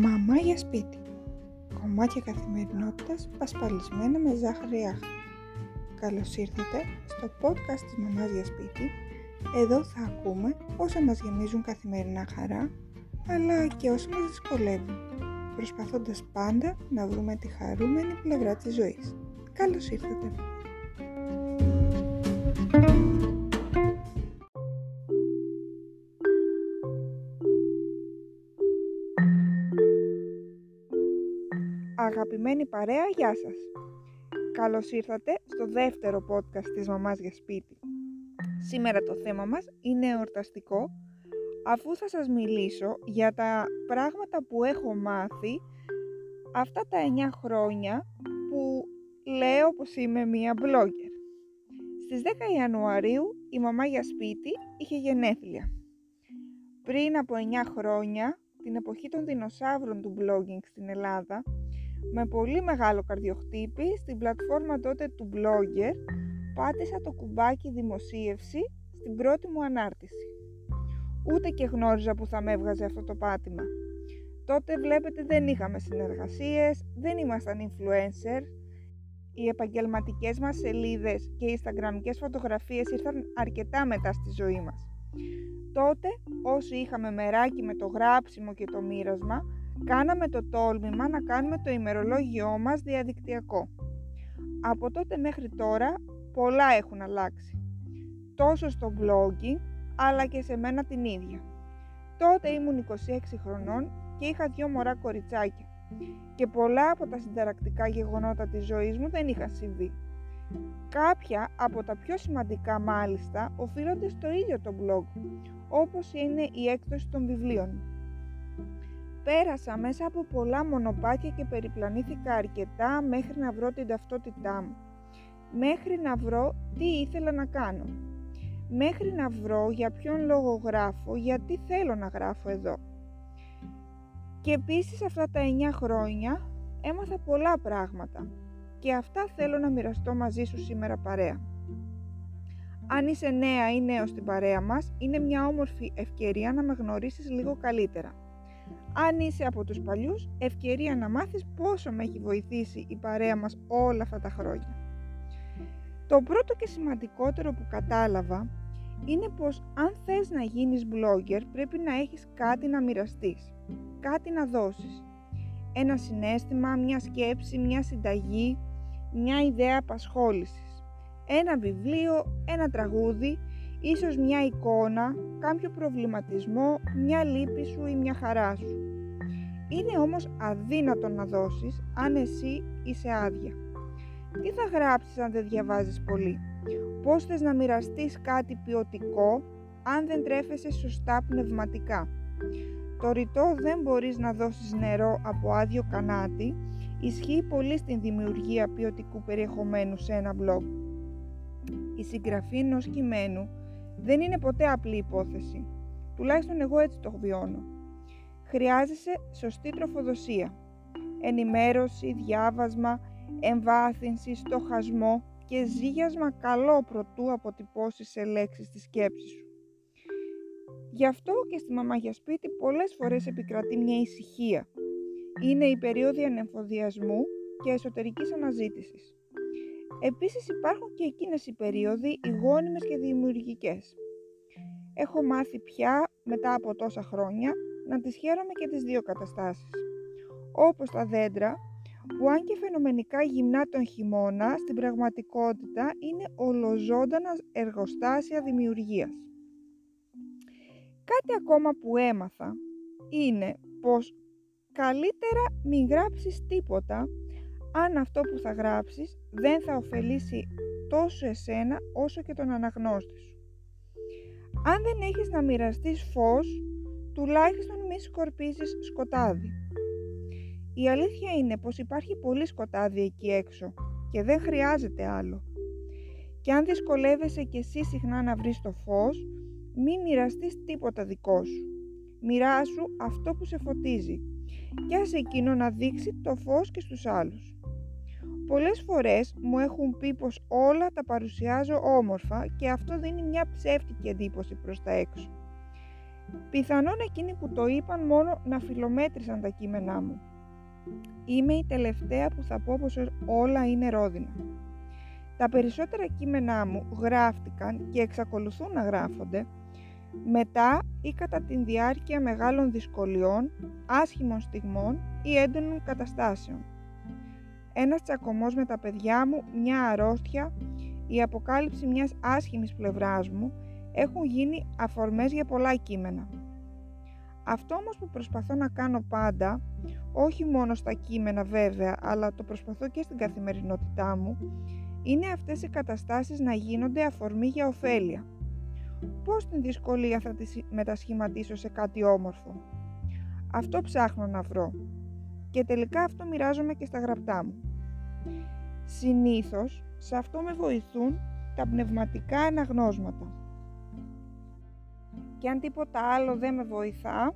Μαμά για σπίτι. Κομμάτια καθημερινότητας πασπαλισμένα με ζάχαρη άχα. Καλώς ήρθατε στο podcast της Μαμάς για σπίτι. Εδώ θα ακούμε όσα μας γεμίζουν καθημερινά χαρά, αλλά και όσα μας δυσκολεύουν, προσπαθώντας πάντα να βρούμε τη χαρούμενη πλευρά της ζωής. Καλώς ήρθατε! Αγαπημένη παρέα, γεια σας! Καλώς ήρθατε στο δεύτερο podcast της Μαμάς για σπίτι. Σήμερα το θέμα μας είναι εορταστικό, αφού θα σας μιλήσω για τα πράγματα που έχω μάθει αυτά τα 9 χρόνια που λέω πως είμαι μία blogger. Στις 10 Ιανουαρίου η Μαμά για σπίτι είχε γενέθλια. Πριν από 9 χρόνια, την εποχή των δεινοσαύρων του blogging στην Ελλάδα, με πολύ μεγάλο καρδιοχτύπη στην πλατφόρμα τότε του blogger πάτησα το κουμπάκι δημοσίευση στην πρώτη μου ανάρτηση. Ούτε και γνώριζα που θα με έβγαζε αυτό το πάτημα. Τότε βλέπετε δεν είχαμε συνεργασίες, δεν ήμασταν influencer, οι επαγγελματικές μας σελίδες και οι instagramικές φωτογραφίες ήρθαν αρκετά μετά στη ζωή μας. Τότε όσοι είχαμε μεράκι με το γράψιμο και το μοίρασμα κάναμε το τόλμημα να κάνουμε το ημερολόγιό μας διαδικτυακό. Από τότε μέχρι τώρα πολλά έχουν αλλάξει. Τόσο στο blogging αλλά και σε μένα την ίδια. Τότε ήμουν 26 χρονών και είχα δυο μωρά κοριτσάκια και πολλά από τα συνταρακτικά γεγονότα της ζωής μου δεν είχαν συμβεί. Κάποια από τα πιο σημαντικά μάλιστα οφείλονται στο ίδιο το blog, όπως είναι η έκδοση των βιβλίων Πέρασα μέσα από πολλά μονοπάτια και περιπλανήθηκα αρκετά μέχρι να βρω την ταυτότητά μου. Μέχρι να βρω τι ήθελα να κάνω. Μέχρι να βρω για ποιον λόγο γράφω, γιατί θέλω να γράφω εδώ. Και επίσης αυτά τα 9 χρόνια έμαθα πολλά πράγματα και αυτά θέλω να μοιραστώ μαζί σου σήμερα παρέα. Αν είσαι νέα ή νέος στην παρέα μας, είναι μια όμορφη ευκαιρία να με γνωρίσεις λίγο καλύτερα. Αν είσαι από τους παλιούς, ευκαιρία να μάθεις πόσο με έχει βοηθήσει η παρέα μας όλα αυτά τα χρόνια. Το πρώτο και σημαντικότερο που κατάλαβα είναι πως αν θες να γίνεις blogger πρέπει να έχεις κάτι να μοιραστείς, κάτι να δώσεις. Ένα συνέστημα, μια σκέψη, μια συνταγή, μια ιδέα απασχόλησης. Ένα βιβλίο, ένα τραγούδι, ίσως μια εικόνα, κάποιο προβληματισμό, μια λύπη σου ή μια χαρά σου. Είναι όμως αδύνατο να δώσεις αν εσύ είσαι άδεια. Τι θα γράψεις αν δεν διαβάζεις πολύ; Πώς θες να μοιραστείς κάτι ποιοτικό αν δεν τρέφεσαι σωστά πνευματικά; Το ρητό δεν μπορείς να δώσεις νερό από άδειο κανάτι ισχύει πολύ στην δημιουργία ποιοτικού περιεχομένου σε ένα blog. Η συγγραφή ενός κειμένου δεν είναι ποτέ απλή υπόθεση. Τουλάχιστον εγώ έτσι το βιώνω. Χρειάζεσαι σωστή τροφοδοσία. Ενημέρωση, διάβασμα, εμβάθυνση, στοχασμό και ζύγιασμα καλό προτού αποτυπώσεις σε λέξεις της σκέψης σου. Γι' αυτό και στη μαμά για σπίτι πολλές φορές επικρατεί μια ησυχία. Είναι η περίοδοι ανεμφοδιασμού και εσωτερικής αναζήτησης. Επίσης υπάρχουν και εκείνες οι περίοδοι οι γόνιμες και δημιουργικές. Έχω μάθει πια μετά από τόσα χρόνια να τις χαίρομαι και τις δύο καταστάσεις. Όπως τα δέντρα που αν και φαινομενικά γυμνά τον χειμώνα, στην πραγματικότητα είναι ολοζώντανα εργοστάσια δημιουργίας. Κάτι ακόμα που έμαθα είναι πως καλύτερα μην γράψεις τίποτα αν αυτό που θα γράψεις δεν θα ωφελήσει τόσο εσένα όσο και τον αναγνώστη σου. Αν δεν έχεις να μοιραστείς φως, τουλάχιστον μη σκορπίζεις σκοτάδι. Η αλήθεια είναι πως υπάρχει πολύ σκοτάδι εκεί έξω και δεν χρειάζεται άλλο. Και αν δυσκολεύεσαι κι εσύ συχνά να βρεις το φως, μη μοιραστείς τίποτα δικό σου. Μοιράσου αυτό που σε φωτίζει και ας εκείνο να δείξει το φως και στους άλλους. Πολλές φορές μου έχουν πει πως όλα τα παρουσιάζω όμορφα και αυτό δίνει μια ψεύτικη εντύπωση προς τα έξω. Πιθανόν εκείνοι που το είπαν μόνο να φιλομέτρησαν τα κείμενά μου. Είμαι η τελευταία που θα πω πως όλα είναι ρόδινα. Τα περισσότερα κείμενά μου γράφτηκαν και εξακολουθούν να γράφονται μετά ή κατά την διάρκεια μεγάλων δυσκολιών, άσχημων στιγμών ή έντονων καταστάσεων. Ένας τσακωμός με τα παιδιά μου, μια αρρώστια, η αποκάλυψη μιας άσχημης πλευράς μου έχουν γίνει αφορμές για πολλά κείμενα. Αυτό όμως που προσπαθώ να κάνω πάντα, όχι μόνο στα κείμενα βέβαια, αλλά το προσπαθώ και στην καθημερινότητά μου, είναι αυτές οι καταστάσεις να γίνονται αφορμή για ωφέλεια. Πώς την δυσκολία θα τη μετασχηματίσω σε κάτι όμορφο; Αυτό ψάχνω να βρω. Και τελικά αυτό μοιράζομαι και στα γραπτά μου. Συνήθως, σε αυτό με βοηθούν τα πνευματικά αναγνώσματα. Και αν τίποτα άλλο δεν με βοηθά,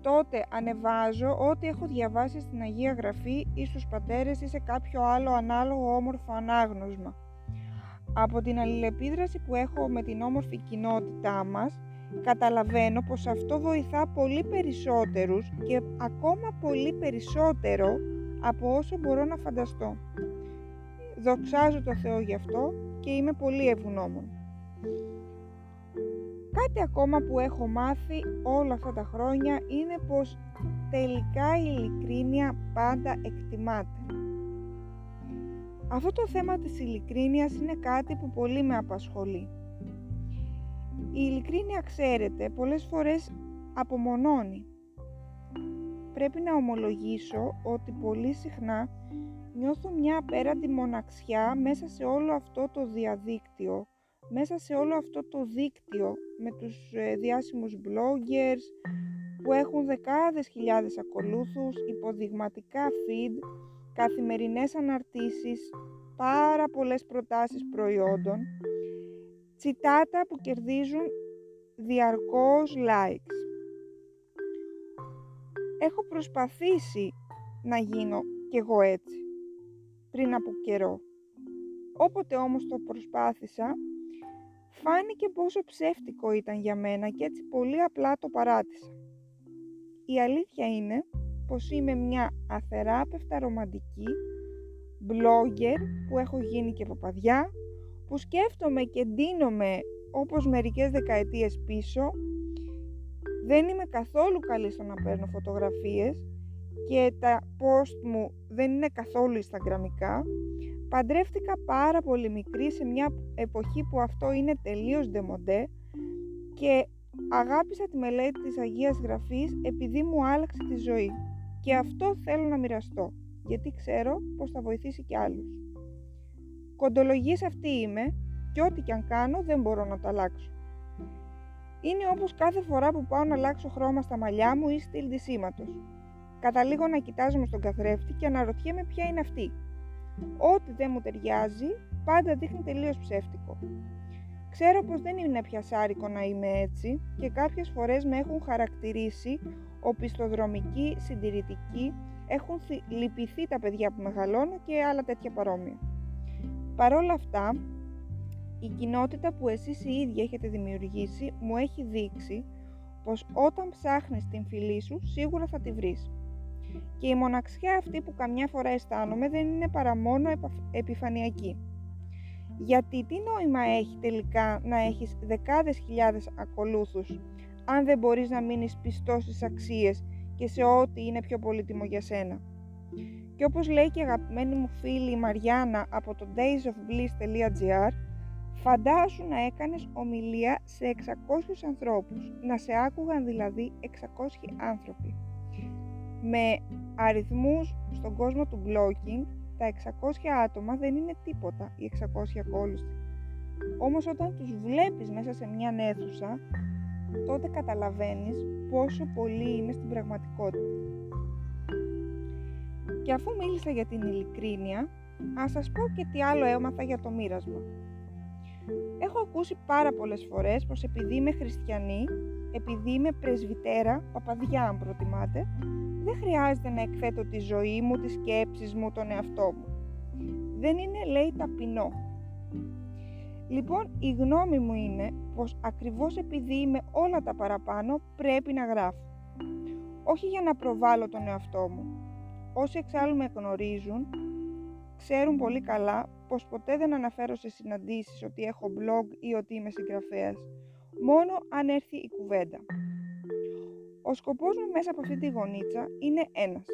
τότε ανεβάζω ό,τι έχω διαβάσει στην Αγία Γραφή ή στους πατέρες ή σε κάποιο άλλο ανάλογο όμορφο ανάγνωσμα. Από την αλληλεπίδραση που έχω με την όμορφη κοινότητά μας, καταλαβαίνω πως αυτό βοηθά πολύ περισσότερους και ακόμα πολύ περισσότερο από όσο μπορώ να φανταστώ. Δοξάζω το Θεό γι' αυτό και είμαι πολύ ευγνώμων. Κάτι ακόμα που έχω μάθει όλα αυτά τα χρόνια είναι πως τελικά η ειλικρίνεια πάντα εκτιμάται. Αυτό το θέμα της ειλικρίνειας είναι κάτι που πολύ με απασχολεί. Η ειλικρίνεια, ξέρετε, πολλές φορές απομονώνει. Πρέπει να ομολογήσω ότι πολύ συχνά νιώθω μια απέραντη μοναξιά μέσα σε όλο αυτό το διαδίκτυο, μέσα σε όλο αυτό το δίκτυο με τους ε, διάσημους bloggers που έχουν δεκάδες χιλιάδες ακολούθους, υποδειγματικά feed, καθημερινές αναρτήσεις, πάρα πολλές προτάσεις προϊόντων, τσιτάτα που κερδίζουν διαρκώς likes. Έχω προσπαθήσει να γίνω κι εγώ έτσι, πριν από καιρό. Όποτε όμως το προσπάθησα, φάνηκε πόσο ψεύτικο ήταν για μένα και έτσι πολύ απλά το παράτησα. Η αλήθεια είναι πως είμαι μια αθεράπευτα ρομαντική blogger που έχω γίνει και παπαδιά, που σκέφτομαι και ντύνομαι όπως μερικές δεκαετίες πίσω, δεν είμαι καθόλου καλή στο να παίρνω φωτογραφίες και τα post μου δεν είναι καθόλου instagramικά. Παντρεύτηκα πάρα πολύ μικρή σε μια εποχή που αυτό είναι τελείως ντεμοντέ και αγάπησα τη μελέτη της Αγίας Γραφής επειδή μου άλλαξε τη ζωή. Και αυτό θέλω να μοιραστώ, γιατί ξέρω πως θα βοηθήσει και άλλους. Κοντολογής αυτή είμαι και ό,τι και αν κάνω δεν μπορώ να το αλλάξω. Είναι όπως κάθε φορά που πάω να αλλάξω χρώμα στα μαλλιά μου ή στυλ ντυσίματος. Καταλήγω να κοιτάζομαι στον καθρέφτη και αναρωτιέμαι ποια είναι αυτή. Ό,τι δεν μου ταιριάζει πάντα δείχνει τελείως ψεύτικο. Ξέρω πως δεν είναι πια σάρικο να είμαι έτσι και κάποιες φορές με έχουν χαρακτηρίσει οπισθοδρομικοί, συντηρητικοί, έχουν λυπηθεί τα παιδιά που μεγαλώνω και άλλα τέτοια παρόμοια. Παρ' όλα αυτά, η κοινότητα που εσείς οι ίδιοι έχετε δημιουργήσει μου έχει δείξει πως όταν ψάχνεις την φιλή σου σίγουρα θα τη βρεις. Και η μοναξιά αυτή που καμιά φορά αισθάνομαι δεν είναι παρά μόνο επιφανειακή. Γιατί τι νόημα έχει τελικά να έχεις δεκάδες χιλιάδες ακολούθους αν δεν μπορείς να μείνεις πιστός στις αξίες και σε ό,τι είναι πιο πολύτιμο για σένα. Και όπως λέει και η αγαπημένη μου φίλη η Μαριάννα από το daysofbliss.gr φαντάσου να έκανες ομιλία σε 600 ανθρώπους, να σε άκουγαν δηλαδή 600 άνθρωποι. Με αριθμούς στον κόσμο του blogging, τα 600 άτομα δεν είναι τίποτα οι 600 ακόλουθοι. Όμως όταν τους βλέπεις μέσα σε μια αίθουσα, τότε καταλαβαίνεις πόσο πολύ είναι στην πραγματικότητα. Και αφού μίλησα για την ειλικρίνεια, ας σας πω και τι άλλο έμαθα για το μοίρασμα. Έχω ακούσει πάρα πολλές φορές πως επειδή είμαι χριστιανή, επειδή είμαι πρεσβυτέρα, παπαδιά αν προτιμάτε, δεν χρειάζεται να εκθέτω τη ζωή μου, τις σκέψεις μου, τον εαυτό μου. Δεν είναι, λέει, ταπεινό. Λοιπόν, η γνώμη μου είναι πως ακριβώς επειδή είμαι όλα τα παραπάνω πρέπει να γράφω. Όχι για να προβάλλω τον εαυτό μου. Όσοι εξάλλου με γνωρίζουν, ξέρουν πολύ καλά πως ποτέ δεν αναφέρω σε συναντήσεις ότι έχω blog ή ότι είμαι συγγραφέας, μόνο αν έρθει η κουβέντα. Ο σκοπός μου μέσα από αυτή τη γωνίτσα είναι ένας.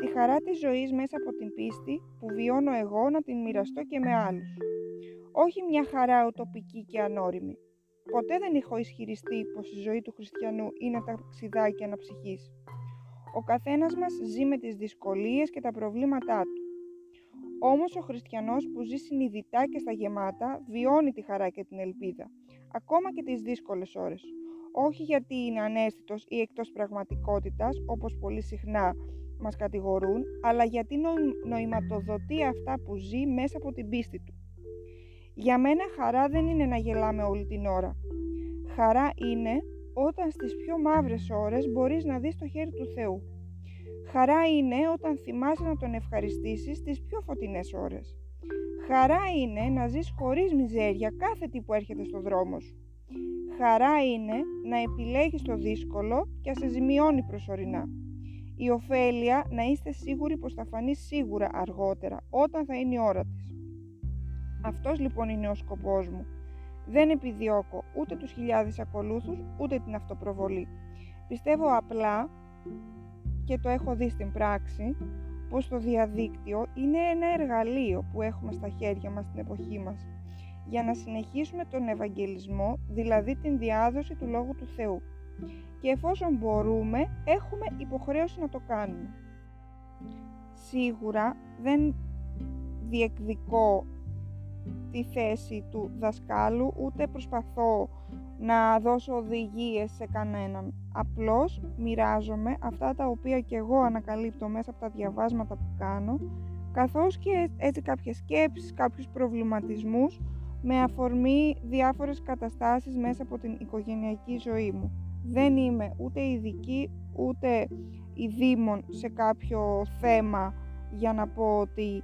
Τη χαρά της ζωής μέσα από την πίστη που βιώνω εγώ να την μοιραστώ και με άλλους. Όχι μια χαρά οτοπική και ανώριμη. Ποτέ δεν έχω ισχυριστεί πως η ζωή του χριστιανού είναι ταξιδάκι αναψυχής. Ο καθένας μας ζει με τις δυσκολίες και τα προβλήματά του. Όμως ο χριστιανός που ζει συνειδητά και στα γεμάτα βιώνει τη χαρά και την ελπίδα, ακόμα και τις δύσκολες ώρες. Όχι γιατί είναι ανέστητος ή εκτός πραγματικότητας, όπως πολύ συχνά μας κατηγορούν, αλλά γιατί νοηματοδοτεί αυτά που ζει μέσα από την πίστη του. Για μένα χαρά δεν είναι να γελάμε όλη την ώρα. Χαρά είναι όταν στις πιο μαύρες ώρες μπορείς να δεις το χέρι του Θεού. Χαρά είναι όταν θυμάσαι να Τον ευχαριστήσεις στις πιο φωτεινές ώρες. Χαρά είναι να ζεις χωρίς μιζέρια κάθε τι που έρχεται στο δρόμο σου. Χαρά είναι να επιλέγεις το δύσκολο και να σε ζημιώνει προσωρινά. Η ωφέλεια να είστε σίγουροι πως θα φανείς σίγουρα αργότερα, όταν θα είναι η ώρα της. Αυτός λοιπόν είναι ο σκοπός μου. Δεν επιδιώκω ούτε τους χιλιάδες ακολούθους, ούτε την αυτοπροβολή. Πιστεύω απλά, και το έχω δει στην πράξη, πως το διαδίκτυο είναι ένα εργαλείο που έχουμε στα χέρια μας στην εποχή μας για να συνεχίσουμε τον Ευαγγελισμό, δηλαδή την διάδοση του Λόγου του Θεού. Και εφόσον μπορούμε, έχουμε υποχρέωση να το κάνουμε. Σίγουρα δεν διεκδικώ τη θέση του δασκάλου, ούτε προσπαθώ να δώσω οδηγίες σε κανέναν. Απλώς μοιράζομαι αυτά τα οποία και εγώ ανακαλύπτω μέσα από τα διαβάσματα που κάνω, καθώς και έτσι κάποιες σκέψεις, κάποιους προβληματισμούς, με αφορμή διάφορες καταστάσεις μέσα από την οικογενειακή ζωή μου. Δεν είμαι ούτε ειδική ούτε ειδήμων σε κάποιο θέμα για να πω ότι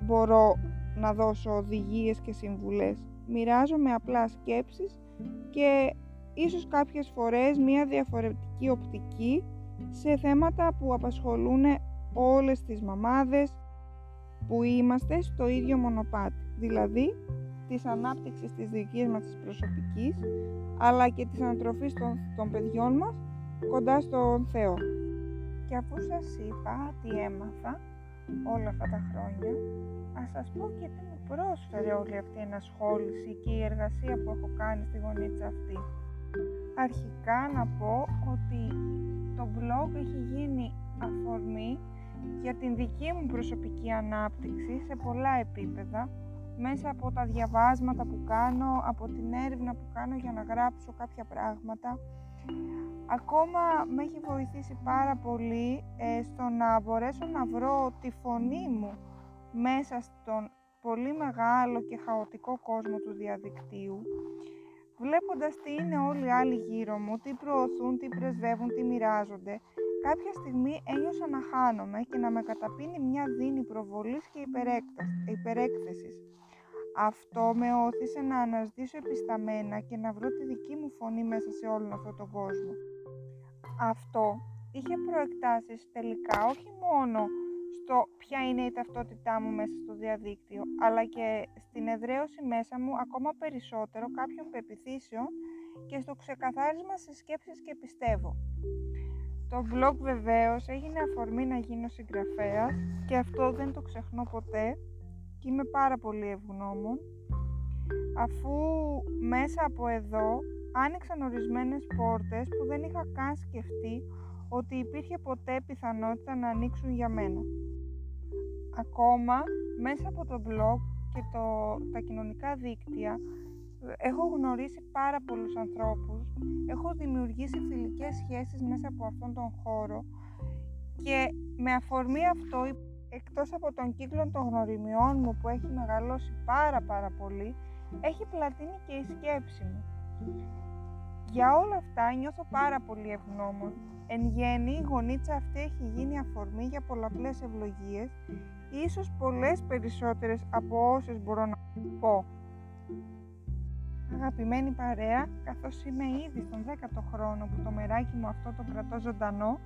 μπορώ να δώσω οδηγίες και συμβουλές. Μοιράζομαι απλά σκέψεις και ίσως κάποιες φορές μία διαφορετική οπτική σε θέματα που απασχολούν όλες τις μαμάδες που είμαστε στο ίδιο μονοπάτι. Δηλαδή της ανάπτυξης της δικής μας της προσωπικής αλλά και της ανατροφής των, των παιδιών μας κοντά στον Θεό. Και αφού σας είπα τι έμαθα όλα αυτά τα χρόνια, ας σας πω και τι μου πρόσφερε όλη αυτή η ενασχόληση και η εργασία που έχω κάνει στη γωνίτσα αυτή. Αρχικά να πω ότι το blog έχει γίνει αφορμή για την δική μου προσωπική ανάπτυξη σε πολλά επίπεδα μέσα από τα διαβάσματα που κάνω, από την έρευνα που κάνω για να γράψω κάποια πράγματα. Ακόμα με έχει βοηθήσει πάρα πολύ ε, στο να μπορέσω να βρω τη φωνή μου μέσα στον πολύ μεγάλο και χαοτικό κόσμο του διαδικτύου βλέποντας τι είναι όλοι οι άλλοι γύρω μου, τι προωθούν, τι πρεσβεύουν, τι μοιράζονται, κάποια στιγμή ένιωσα να χάνομαι και να με καταπίνει μια δίνη προβολής και υπερέκθεσης. Αυτό με όθησε να αναζητήσω επισταμένα και να βρω τη δική μου φωνή μέσα σε όλον αυτόν τον κόσμο. Αυτό είχε προεκτάσεις τελικά όχι μόνο στο ποια είναι η ταυτότητά μου μέσα στο διαδίκτυο, αλλά και στην εδραίωση μέσα μου ακόμα περισσότερο κάποιων πεπιθήσεων και στο ξεκαθάρισμα σε σκέψεις και πιστεύω. Το blog βεβαίως έγινε αφορμή να γίνω συγγραφέας και αυτό δεν το ξεχνώ ποτέ και είμαι πάρα πολύ ευγνώμων αφού μέσα από εδώ άνοιξαν ορισμένες πόρτες που δεν είχα καν σκεφτεί ότι υπήρχε ποτέ πιθανότητα να ανοίξουν για μένα. Ακόμα μέσα από το blog και το, τα κοινωνικά δίκτυα έχω γνωρίσει πάρα πολλούς ανθρώπους, έχω δημιουργήσει φιλικές σχέσεις μέσα από αυτόν τον χώρο και με αφορμή αυτό εκτός από τον κύκλο των γνωριμιών μου που έχει μεγαλώσει πάρα πάρα πολύ, έχει πλατείνει και η σκέψη μου. Για όλα αυτά νιώθω πάρα πολύ ευγνώμων. Εν γέννη, η γονίτσα αυτή έχει γίνει αφορμή για πολλαπλές ευλογίες, ίσως πολλές περισσότερες από όσες μπορώ να πω. Αγαπημένη παρέα, καθώς είμαι ήδη στον 10ο χρόνο που το μεράκι μου αυτό το κρατώ ζωντανό,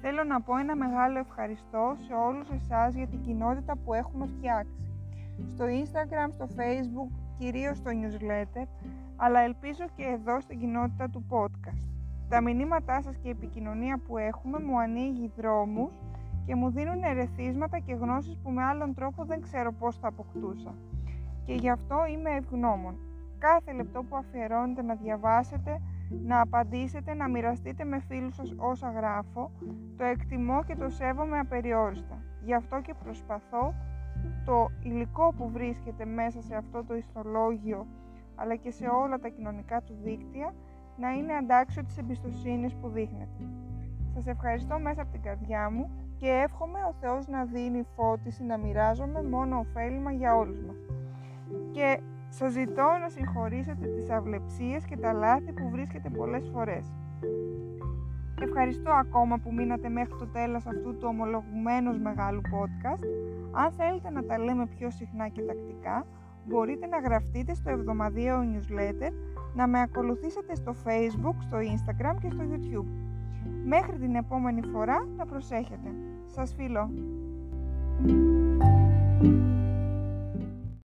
θέλω να πω ένα μεγάλο ευχαριστώ σε όλους εσάς για την κοινότητα που έχουμε φτιάξει. Στο Instagram, στο Facebook, κυρίως στο newsletter, αλλά ελπίζω και εδώ στην κοινότητα του podcast. Τα μηνύματά σας και η επικοινωνία που έχουμε μου ανοίγει δρόμους και μου δίνουν ερεθίσματα και γνώσεις που με άλλον τρόπο δεν ξέρω πώς θα αποκτούσα. Και γι' αυτό είμαι ευγνώμων. Κάθε λεπτό που αφιερώνετε να διαβάσετε, να απαντήσετε, να μοιραστείτε με φίλους σας όσα γράφω, το εκτιμώ και το σέβομαι απεριόριστα. Γι' αυτό και προσπαθώ το υλικό που βρίσκεται μέσα σε αυτό το ιστολόγιο αλλά και σε όλα τα κοινωνικά του δίκτυα να είναι αντάξιο της εμπιστοσύνης που δείχνετε. Σας ευχαριστώ μέσα από την καρδιά μου και εύχομαι ο Θεός να δίνει φώτιση να μοιράζομαι μόνο ωφέλιμα για όλους μας. Και σας ζητώ να συγχωρήσετε τις αυλεψίες και τα λάθη που βρίσκετε πολλές φορές. Ευχαριστώ ακόμα που μείνατε μέχρι το τέλος αυτού του ομολογουμένως μεγάλου podcast. Αν θέλετε να τα λέμε πιο συχνά και τακτικά, μπορείτε να γραφτείτε στο εβδομαδιαίο newsletter, να με ακολουθήσετε στο facebook, στο instagram και στο youtube. Μέχρι την επόμενη φορά να προσέχετε. Σας φιλώ!